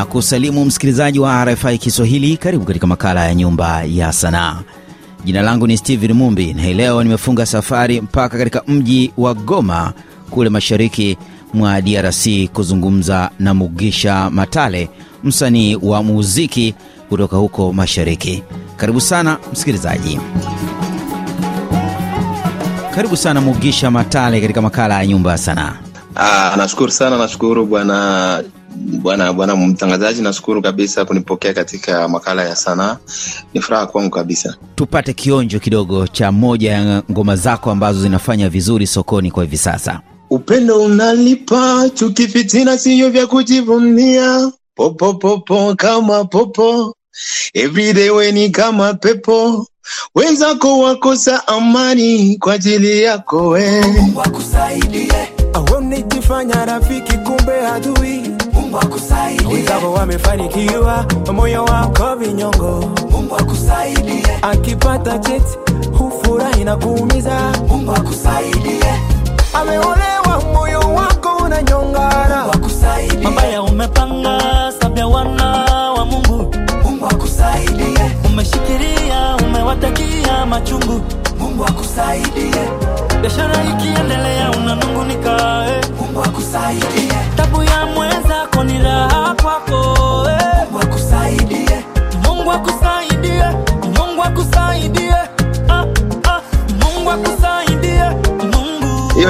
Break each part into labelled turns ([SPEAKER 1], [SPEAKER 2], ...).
[SPEAKER 1] na kusalimu msikilizaji wa RFI Kiswahili. Karibu katika makala ya Nyumba ya Sanaa. Jina langu ni Steven Mumbi na hii leo nimefunga safari mpaka katika mji wa Goma kule mashariki mwa DRC kuzungumza na Mugisha Matale, msanii wa muziki kutoka huko mashariki. Karibu sana msikilizaji. Karibu sana Mugisha Matale katika makala ya Nyumba ya Sanaa.
[SPEAKER 2] Ah, nashukuru sana, nashukuru bwana bwana bwana mtangazaji, nashukuru kabisa kunipokea katika makala ya sanaa. Ni furaha kwangu kabisa.
[SPEAKER 1] Tupate kionjo kidogo cha moja ya ngoma zako ambazo zinafanya vizuri sokoni kwa hivi sasa.
[SPEAKER 2] Upendo unalipa, chuki fitina siyo vya kujivunia. Popo popo kama popo, everyday weni kama pepo, wenzako wakosa amani kwa ajili yako we.
[SPEAKER 3] wakusaidie akusaidie,
[SPEAKER 4] jifanya rafiki kumbe adui,
[SPEAKER 3] Mungu akusaidie,
[SPEAKER 4] wenzako wamefanikiwa, moyo wako vinyongo.
[SPEAKER 3] Mungu akusaidie,
[SPEAKER 4] Akipata cheti hufurahi na kuumiza,
[SPEAKER 3] Mungu akusaidie,
[SPEAKER 4] ameolewa moyo wako unanyongana.
[SPEAKER 3] Mungu akusaidie,
[SPEAKER 5] mabaya umepanga sabya wana wa Mungu.
[SPEAKER 3] Mungu akusaidie,
[SPEAKER 5] umeshikilia umewatakia machungu.
[SPEAKER 3] Mungu akusaidie,
[SPEAKER 5] biashara ikiendelea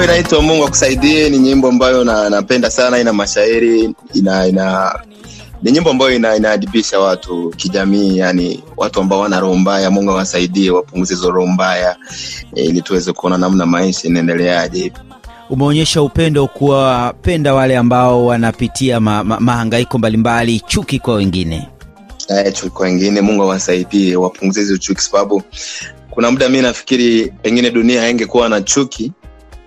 [SPEAKER 2] Hiyo inaitwa Mungu akusaidie, ni nyimbo ambayo na, napenda sana, ina mashairi, ina ina ni nyimbo ambayo ina, inaadibisha watu kijamii, yani watu ambao wana roho mbaya. Mungu awasaidie wapunguze hizo roho mbaya ili e, tuweze kuona namna maisha inaendeleaje hivi.
[SPEAKER 1] Umeonyesha upendo kuwapenda wale ambao wanapitia ma, ma, mahangaiko mbalimbali, chuki kwa wengine.
[SPEAKER 2] Eh, chuki kwa wengine, Mungu awasaidie wapunguze hizo chuki, sababu kuna muda mi nafikiri pengine dunia haingekuwa na chuki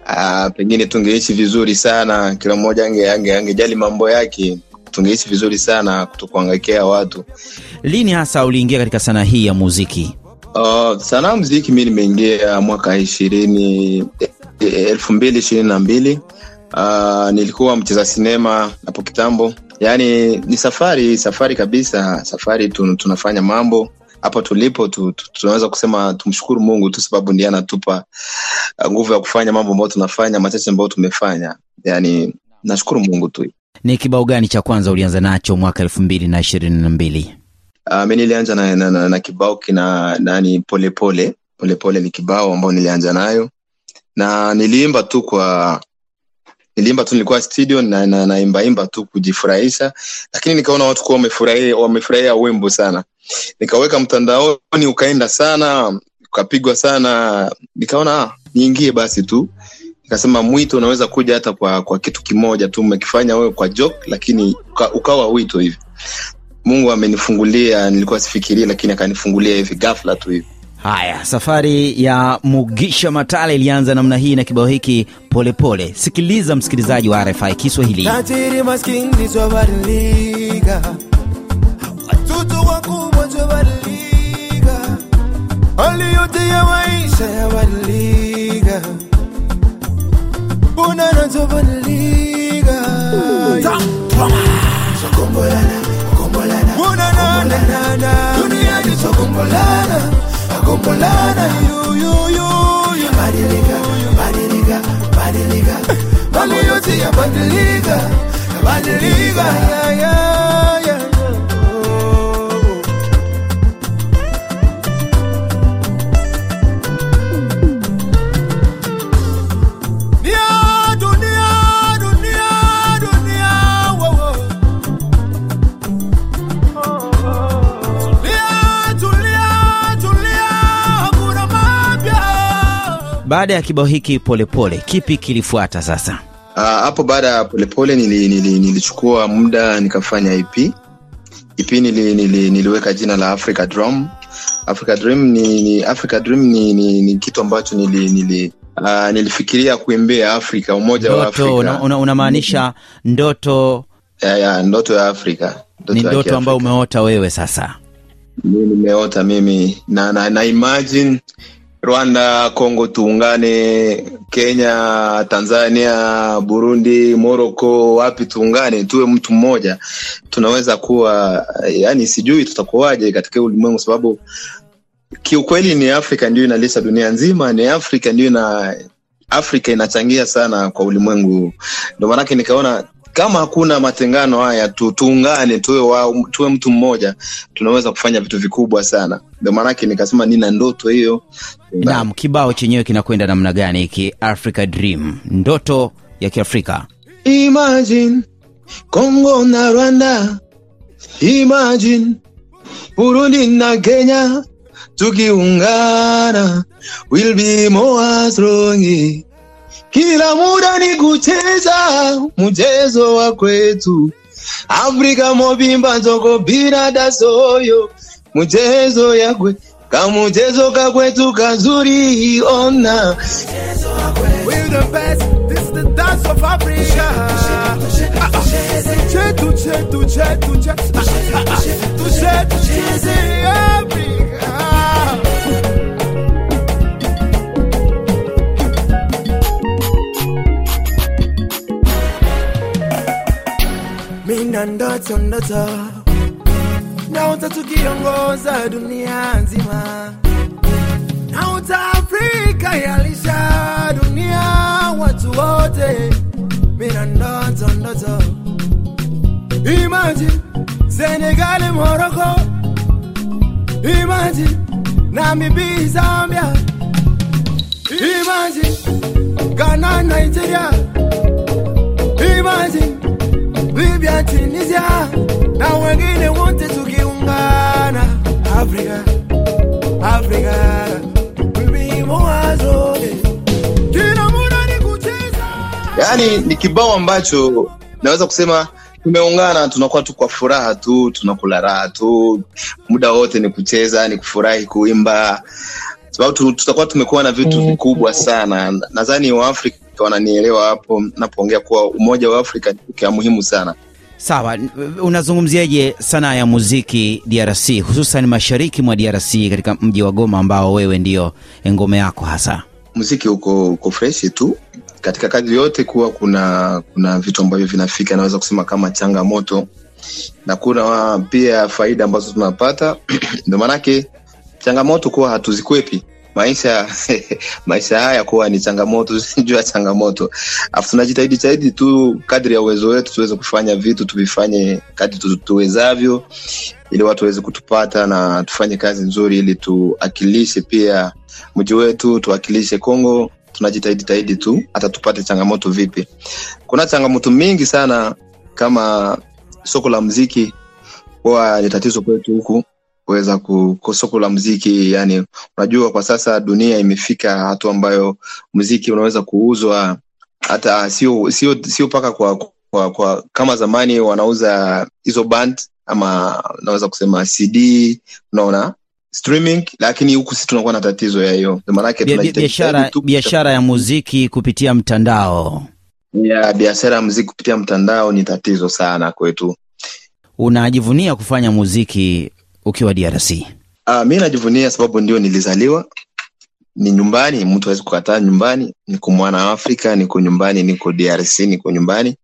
[SPEAKER 2] ah, pengine tungeishi vizuri sana, kila mmoja ange, ange, angejali mambo yake, tungeishi vizuri sana kutokuangaikia watu.
[SPEAKER 1] Lini hasa uliingia katika sanaa hii ya muziki?
[SPEAKER 2] Uh, sanaa muziki mi nimeingia mwaka ishirini eh, elfu mbili ishirini na mbili. Uh, nilikuwa mcheza sinema hapo kitambo, yaani ni safari safari kabisa, safari tun, tunafanya mambo hapo tulipo tu, tu, tunaweza kusema tumshukuru Mungu tu sababu ndiye anatupa uh, nguvu ya kufanya mambo ambayo tunafanya machache ambayo tumefanya, Yani nashukuru Mungu tu.
[SPEAKER 1] Ni kibao gani cha kwanza ulianza nacho mwaka elfu mbili na ishirini na mbili?
[SPEAKER 2] Uh, mi nilianza na, na, na, na kibao kina nani polepole polepole ni kibao ambayo nilianza nayo. Na niliimba tu kwa niliimba tu nilikuwa studio na, na, naimbaimba tu kujifurahisha. Lakini nikaona watu kuwa wamefurahia wamefurahia wimbo sana nikaweka mtandaoni ukaenda sana ukapigwa sana. Nikaona ah, niingie basi tu. Nikasema mwito unaweza kuja hata kwa kwa kitu kimoja tu umekifanya wewe kwa joke lakini uka, ukawa wito hivi. Mungu amenifungulia nilikuwa sifikiria lakini akanifungulia hivi gafla tu hivi.
[SPEAKER 1] Haya, safari ya Mugisha Matale ilianza namna hii na kibao hiki polepole. Sikiliza msikilizaji wa RFI Kiswahili.
[SPEAKER 4] Tajiri maskini All you do Aliyotiyawaishi yabadilika, unanazobadilika sokombolana kombolana, unanananana duniani sokombolana akombolana badilika badilika badilika, aliyotiya badilika badilika
[SPEAKER 1] Baada ya kibao hiki polepole, kipi kilifuata sasa?
[SPEAKER 2] Ah, hapo baada ya polepole nili, nili, nilichukua muda nikafanya ep ep nili, nili, niliweka jina la africa drum. Africa dream ni, ni africa dream ni, ni, ni kitu ambacho nili, nili uh, nilifikiria kuimbia afrika umoja wa
[SPEAKER 1] Ndoto
[SPEAKER 2] afrika.
[SPEAKER 1] una- una- ndoto?
[SPEAKER 2] Ya, ya, ndoto ya afrika.
[SPEAKER 1] Ni ndoto ambayo umeota wewe sasa.
[SPEAKER 2] Mimi nimeota mimi. Na, na, na imagine rwanda congo tuungane kenya tanzania burundi morocco wapi tuungane tuwe mtu mmoja. Tunaweza kuwa yani sijui tutakuwaje katika ulimwengu sababu kiukweli ni afrika ndio inalisha dunia nzima ni afrika ndio ina afrika inachangia sana kwa ulimwengu. Ndio maanake nikaona kama hakuna matengano haya tu, tuungane tuwe, wa, tuwe mtu mmoja tunaweza kufanya vitu vikubwa sana ndio maanake nikasema nina ndoto hiyo
[SPEAKER 1] Naam, kibao chenyewe kinakwenda namna gani hiki? Africa Dream, ndoto ya Kiafrika.
[SPEAKER 2] Imagine Congo na Rwanda, imagine Burundi na Kenya tukiungana, will be more strong. Kila muda ni kucheza mchezo wa kwetu, Afrika mobimba nzoko bina dasoyo, mchezo yakwe kamuchezo kakwetu kazuri ona.
[SPEAKER 4] Mina ndoto ndoto. Naota tukiongoza dunia nzima. Nauta Afrika yalisha dunia watu wote, mina ndoto ndoto. Imagine Senegal, Morocco, imagine Namibia, Zambia, imagine Ghana, Nigeria, imagine Libya, Tunisia na wengine wote tukiungana. Afrika Afrika kila muda ni kucheza?
[SPEAKER 2] Yaani ni kibao ambacho naweza kusema tumeungana tunakuwa tu kwa furaha tu tunakula raha tu. Muda wote ni kucheza ni kufurahi kuimba. Sababu tutakuwa tumekuwa na vitu vikubwa sana. Nadhani waafrika wananielewa hapo napoongea kuwa umoja wa afrika ni kitu muhimu sana.
[SPEAKER 1] Sawa, unazungumziaje sanaa ya muziki DRC, hususan mashariki mwa DRC katika mji wa Goma ambao wewe ndio ngome yako hasa?
[SPEAKER 2] muziki uko uko freshi tu. Katika kazi yote kuwa kuna kuna vitu ambavyo vinafika naweza kusema kama changamoto na kuna pia faida ambazo tunapata. Ndio maanake changamoto kuwa hatuzikwepi maisha maisha haya kuwa ni changamoto juu ya changamoto afu tunajitahidi jitahidi tu kadri ya uwezo wetu tuweze kufanya vitu tuvifanye kadri tu, tuwezavyo ili watu waweze kutupata na tufanye kazi nzuri ili tuakilishe pia mji wetu tuwakilishe Kongo. Tunajitahidi jitahidi tu hata tupate changamoto vipi. Kuna changamoto mingi sana kama soko la mziki huwa ni tatizo kwetu huku kuweza ku ku- soko la mziki yani, unajua kwa sasa dunia imefika hatua ambayo mziki unaweza kuuzwa hata sio sio sio paka kwa, kwa, kwa kama zamani wanauza hizo band ama naweza kusema CD unaona streaming, lakini huku sisi tunakuwa na tatizo ya hiyo, maanake
[SPEAKER 1] Biashara biashara ya muziki kupitia mtandao,
[SPEAKER 2] ya biashara ya muziki kupitia mtandao ni tatizo sana kwetu.
[SPEAKER 1] unajivunia kufanya muziki ukiwa DRC?
[SPEAKER 2] Uh, mi najivunia sababu ndio nilizaliwa ni nyumbani, mtu awezi kukataa nyumbani. Niko mwana wa Afrika, niko nyumbani, niko DRC, niko nyumbani.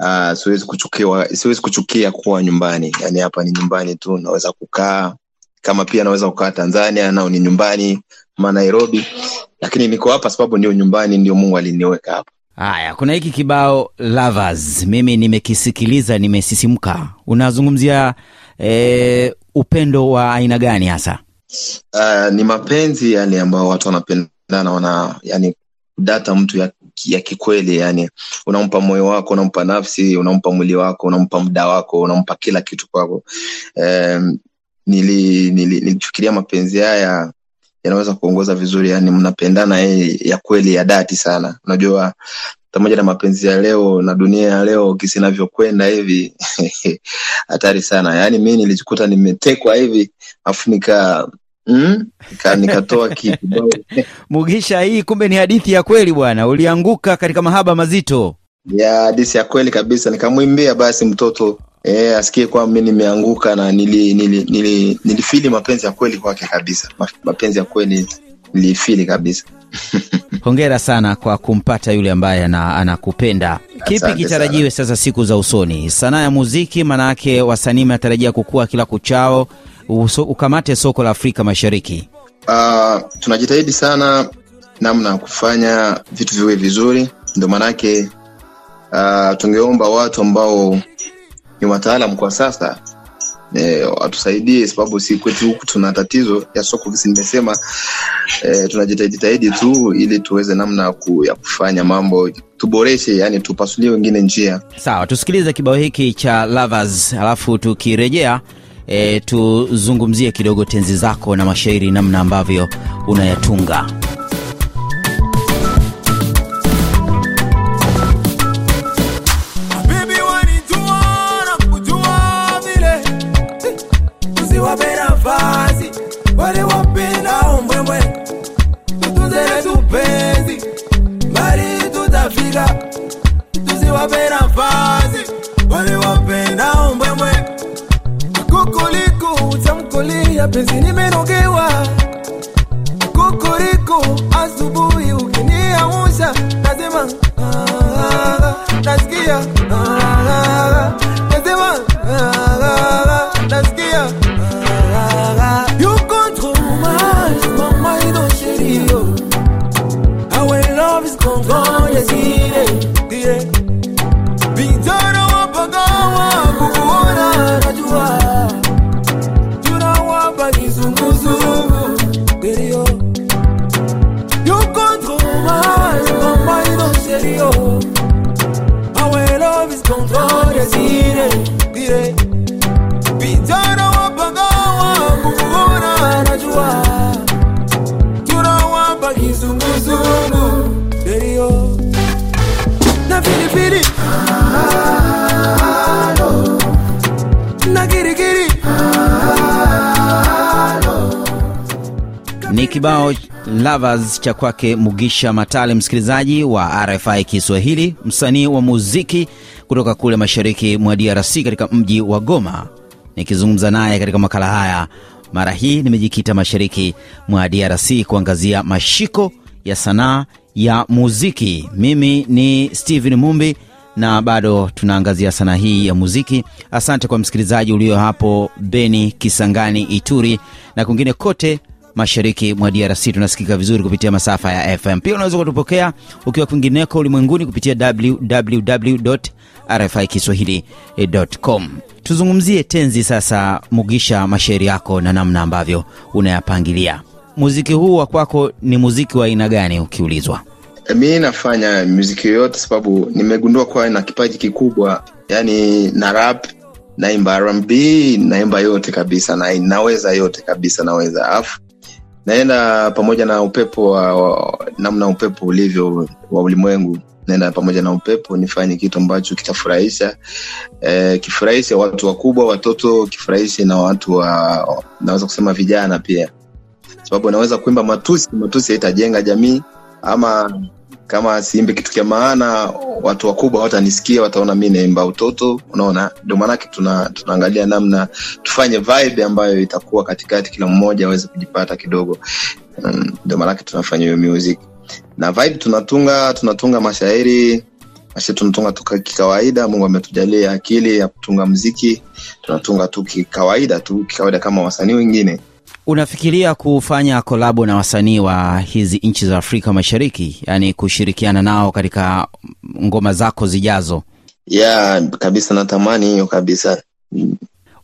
[SPEAKER 2] Uh, siwezi kuchukiwa, siwezi kuchukia kuwa nyumbani, yani hapa ni nyumbani tu, naweza kukaa kama pia naweza kukaa Tanzania, nao ni nyumbani ma Nairobi, lakini niko hapa sababu ndio nyumbani, ndio Mungu aliniweka hapa.
[SPEAKER 1] Haya, kuna hiki kibao Lovers, mimi nimekisikiliza, nimesisimka. Unazungumzia eh, upendo wa aina gani hasa?
[SPEAKER 2] uh, ni mapenzi yani ambao watu wanapendana wana yani data mtu ya, ya kikweli yani unampa moyo wako unampa nafsi unampa mwili wako unampa muda wako unampa kila kitu kwako um, nili, nili, mapenzi haya yanaweza kuongoza vizuri yani mnapendana eh, ya kweli ya dati sana unajua pamoja na mapenzi ya leo na dunia ya leo kisi inavyokwenda hivi hatari sana. Yaani mi nilijikuta nimetekwa hivi afu nika mm, nikatoa kitu
[SPEAKER 1] Mugisha, hii kumbe ni hadithi ya kweli bwana, ulianguka katika mahaba mazito.
[SPEAKER 2] ya hadithi ya kweli kabisa. Nikamwimbia basi mtoto e, asikie kwamba mi nimeanguka na nili, nili, nili, nilifili mapenzi ya kweli kwake kabisa. Mapenzi ya kweli nilifili kabisa.
[SPEAKER 1] Hongera sana kwa kumpata yule ambaye anakupenda. Kipi kitarajiwe sasa siku za usoni? Sanaa ya muziki maanayake wasanii mnatarajia kukua kila kuchao. Uso, ukamate soko la afrika mashariki.
[SPEAKER 2] Uh, tunajitahidi sana namna ya kufanya vitu viwe vizuri. Ndio maanake uh, tungeomba watu ambao ni wataalam kwa sasa e, watusaidie sababu si kwetu huku tuna tatizo ya soko nimesema e, tunajitahidi tu ili tuweze namna ku, ya kufanya mambo tuboreshe yani tupasulie wengine njia.
[SPEAKER 1] Sawa tusikilize kibao hiki cha lovers alafu tukirejea e, tuzungumzie kidogo tenzi zako na mashairi namna ambavyo unayatunga kibao lovers cha kwake mugisha matale msikilizaji wa rfi kiswahili msanii wa muziki kutoka kule mashariki mwa drc katika mji wa goma. Nikizungumza naye katika makala haya mara hii nimejikita mashariki mwa drc kuangazia mashiko ya sanaa ya muziki. Mimi ni stephen mumbi na bado tunaangazia sanaa hii ya muziki. Asante kwa msikilizaji ulio hapo beni kisangani ituri na kwingine kote mashariki mwa drc tunasikika vizuri kupitia masafa ya fm pia unaweza kutupokea ukiwa kwingineko ulimwenguni kupitia www rfi kiswahili.com tuzungumzie tenzi sasa mugisha mashairi yako na namna ambavyo unayapangilia. Muziki huu wa kwako ni muziki wa aina gani ukiulizwa?
[SPEAKER 2] Mi nafanya muziki yoyote sababu nimegundua kuwa na kipaji kikubwa yani na rap naimba rb naimba yote kabisa na naweza yote kabisa naweza. Afu naenda pamoja na upepo wa, wa namna upepo ulivyo wa ulimwengu. Naenda pamoja na upepo nifanye kitu ambacho kitafurahisha. Eh, kifurahishe watu wakubwa watoto kifurahishe na watu wa naweza kusema vijana pia. Sababu naweza kuimba matusi matusi aitajenga jamii ama kama siimbe kitu kya maana watu wakubwa watanisikia wataona mi naimba utoto unaona? Ndio maanake tuna, tunaangalia namna tufanye vibe ambayo itakuwa katikati kila mmoja aweze kujipata kidogo. Ndio um, maanake tunafanya hiyo music. Na vibe tunatunga tunatunga mashairi mashairi tunatunga tu kikawaida. Mungu ametujalia akili ya kutunga mziki tunatunga tu kikawaida tu kikawaida kama wasanii wengine
[SPEAKER 1] unafikiria kufanya kolabo na wasanii wa hizi nchi za afrika mashariki? Yaani kushirikiana nao katika ngoma zako zijazo?
[SPEAKER 2] Ya kabisa natamani hiyo kabisa.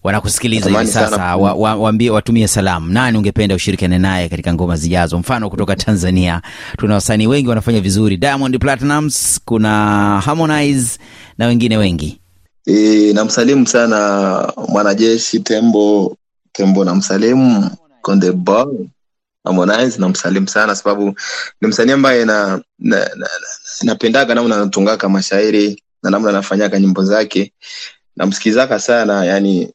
[SPEAKER 1] Wanakusikiliza hivi sasa
[SPEAKER 2] ku-
[SPEAKER 1] wa, wa, watumie salamu. Nani ungependa ushirikiane naye katika ngoma zijazo? Mfano kutoka tanzania. Tuna wasanii wengi wanafanya vizuri. Diamond platinums kuna harmonize na wengine wengi.
[SPEAKER 2] E, namsalimu sana mwanajeshi tembo. Tembo namsalimu konde boy harmonize namsalimu sana sababu ni msanii ambaye na, na, na, na, napendaga namna anatungaka mashairi na namna anafanyaka nyimbo zake. Namsikizaka sana yani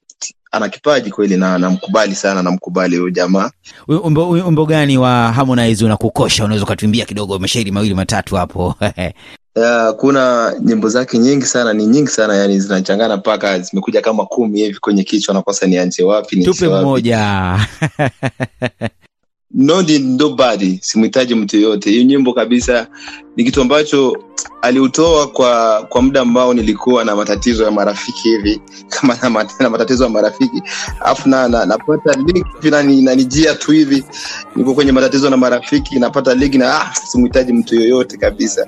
[SPEAKER 2] ana kipaji kweli na namkubali sana namkubali huyu jamaa.
[SPEAKER 1] Wi- wimbo gani wa harmonize unakukosha? Unaweza ukatuimbia kidogo mashairi mawili matatu hapo
[SPEAKER 2] ya, kuna nyimbo zake nyingi sana ni nyingi sana yani zinachangana mpaka zimekuja kama kumi hivi kwenye kichwa nakosa nianje wapi nianzie
[SPEAKER 1] tupe mmoja.
[SPEAKER 2] No nobody simhitaji mtu yoyote. Hiyo nyimbo kabisa ni kitu ambacho aliutoa kwa kwa muda ambao nilikuwa na matatizo ya marafiki hivi kama na, mat, na matatizo ya marafiki. Alafu na, na, napata nanijia tu hivi niko kwenye matatizo na marafiki napata ligi na ah, simhitaji mtu yoyote kabisa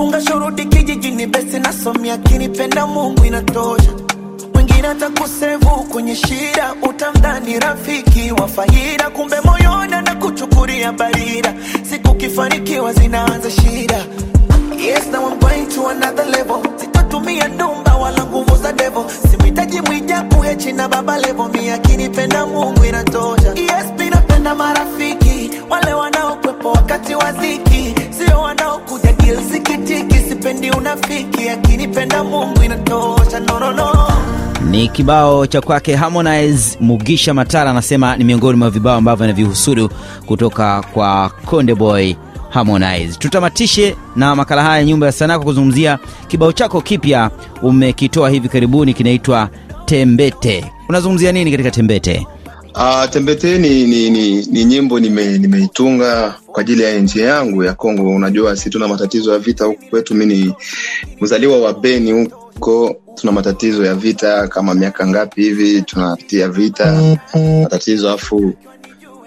[SPEAKER 3] funga shuruti kijijini besi nasomia kinipenda mungu inatosha mwingine atakusevu kwenye shida utamdhani rafiki wa faida kumbe moyoni anakuchukulia barida siku kifanikiwa zinaanza shida Yes, now I'm going to another level. Sitatumia ndumba wala nguvu za devil. Simhitaji mwijaku baba levo. Mi akinipenda Mungu inatosha. Unafiki, akinipenda Mungu inatosha. No,
[SPEAKER 1] ni kibao cha kwake harmonize mugisha matara anasema ni miongoni mwa vibao ambavyo anavihusudu kutoka kwa konde boy harmonize. Tutamatishe na makala haya ya nyumba ya sanaa kwa kuzungumzia kibao chako kipya umekitoa hivi karibuni kinaitwa tembete. Unazungumzia nini katika tembete
[SPEAKER 2] Uh, tembete ni, ni, ni, ni nyimbo nime- nimeitunga kwa ajili ya nchi yangu ya Kongo. Unajua si tuna matatizo ya vita huku kwetu. Mi ni mzaliwa wa Beni huko, tuna matatizo ya vita kama miaka ngapi hivi tunapitia vita matatizo, afu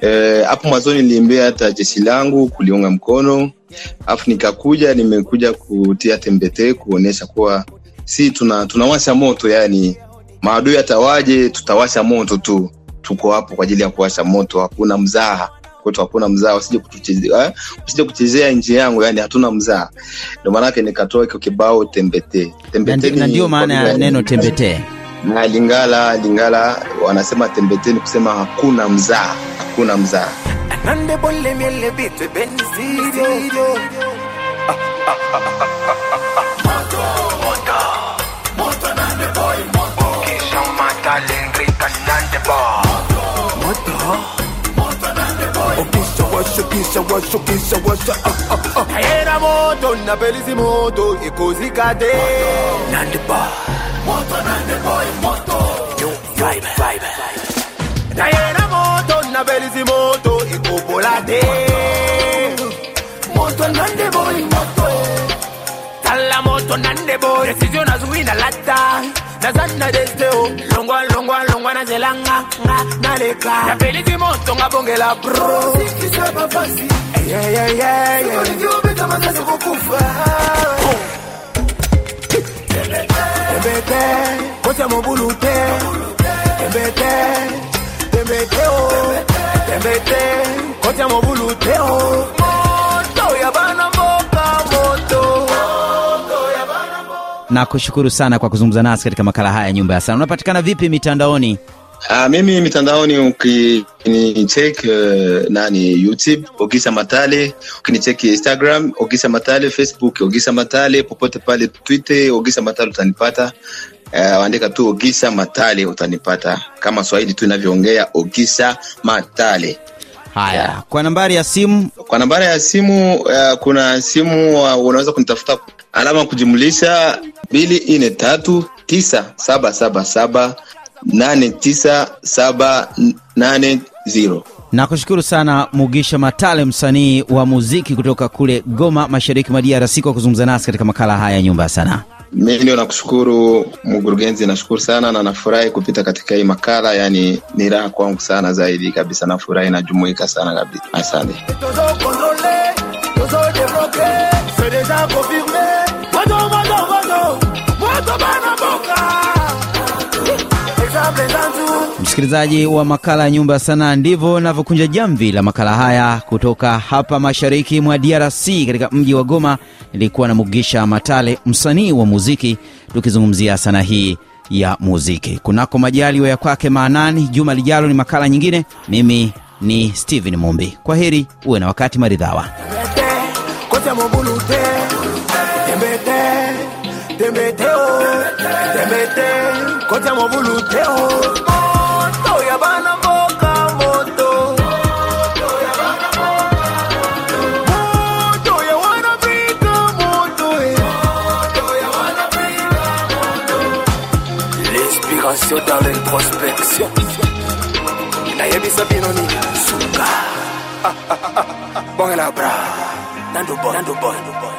[SPEAKER 2] eh, hapo mwanzoni niliimbia hata jeshi langu kuliunga mkono, afu nikakuja nimekuja kutia tembete kuonyesha kuwa si tuna tunawasha moto, yani maadui atawaje, tutawasha moto tu tuko hapo kwa ajili ya kuwasha moto, hakuna mzaha. Kwetu, hakuna mzaha, usije kutuchezea, eh, usije kuchezea nje yangu, yani hatuna mzaha. Ndio maanake nikatoa iko kibao tembete. Tembete
[SPEAKER 1] na ndio maana ya neno tembete.
[SPEAKER 2] Na Lingala, Lingala wanasema tembete ni kusema hakuna mzaha, hakuna mzaha.
[SPEAKER 3] Nande bolle miele bitwe benzido.
[SPEAKER 4] Ukisha washa kisha washa kisha washa ah, ah, ah. Era moto na belizi moto ikozikate Nande ba Moto nande boy moto. Yo vibe vibe. Na era moto na belizi moto ikopolate Moto nande boy moto. Tala moto nande boy. Decision azuina lata nazanda desteo longwa longwa longwa nazela nga nga naleka napelisi moto ngabongela pro tembete kotia mobulu te tembete tembete o oh. tembete kotia mobulu te o oh. moto ya bana
[SPEAKER 1] na kushukuru sana kwa kuzungumza nasi katika makala haya ya nyumba ya sana unapatikana vipi mitandaoni?
[SPEAKER 2] Uh, mimi mitandaoni ukinicheck uh, nani youtube ogisa matale ukinicheck instagram ogisa matale facebook ogisa matale popote pale twitter ogisa matale utanipata. Uh, andika tu ogisa matale utanipata. Kama swahili tu inavyoongea ogisa matale.
[SPEAKER 1] Haya kwa nambari ya simu?
[SPEAKER 2] Kwa nambari ya simu uh, kuna simu uh, unaweza kunitafuta alama kujumlisha mbili nne tatu tisa saba saba saba nane tisa saba nane
[SPEAKER 1] ziro. Nakushukuru sana mugisha matale msanii wa muziki kutoka kule goma mashariki mwa drc kwa kuzungumza nasi katika makala haya ya nyumba ya sanaa.
[SPEAKER 2] Mi ndio nakushukuru mkurugenzi nashukuru sana na nafurahi kupita katika hii makala yani ni raha kwangu sana zaidi kabisa nafurahi najumuika sana kabisa. Asante
[SPEAKER 1] msikilizaji wa makala ya nyumba ya sanaa ndivyo navyokunja jamvi la makala haya kutoka hapa mashariki mwa drc katika mji wa goma nilikuwa na mugisha matale msanii wa muziki tukizungumzia sanaa hii ya muziki kunako majaliwa ya kwake maanani juma lijalo ni makala nyingine mimi ni stephen mumbi kwa heri uwe na wakati maridhawa
[SPEAKER 3] Tembete,
[SPEAKER 4] tembete tembete o tembete kote dans l'introspection. nayebi soki noni suka. Ah, ah, ah, Bongela bra nandubo nandubo nandubo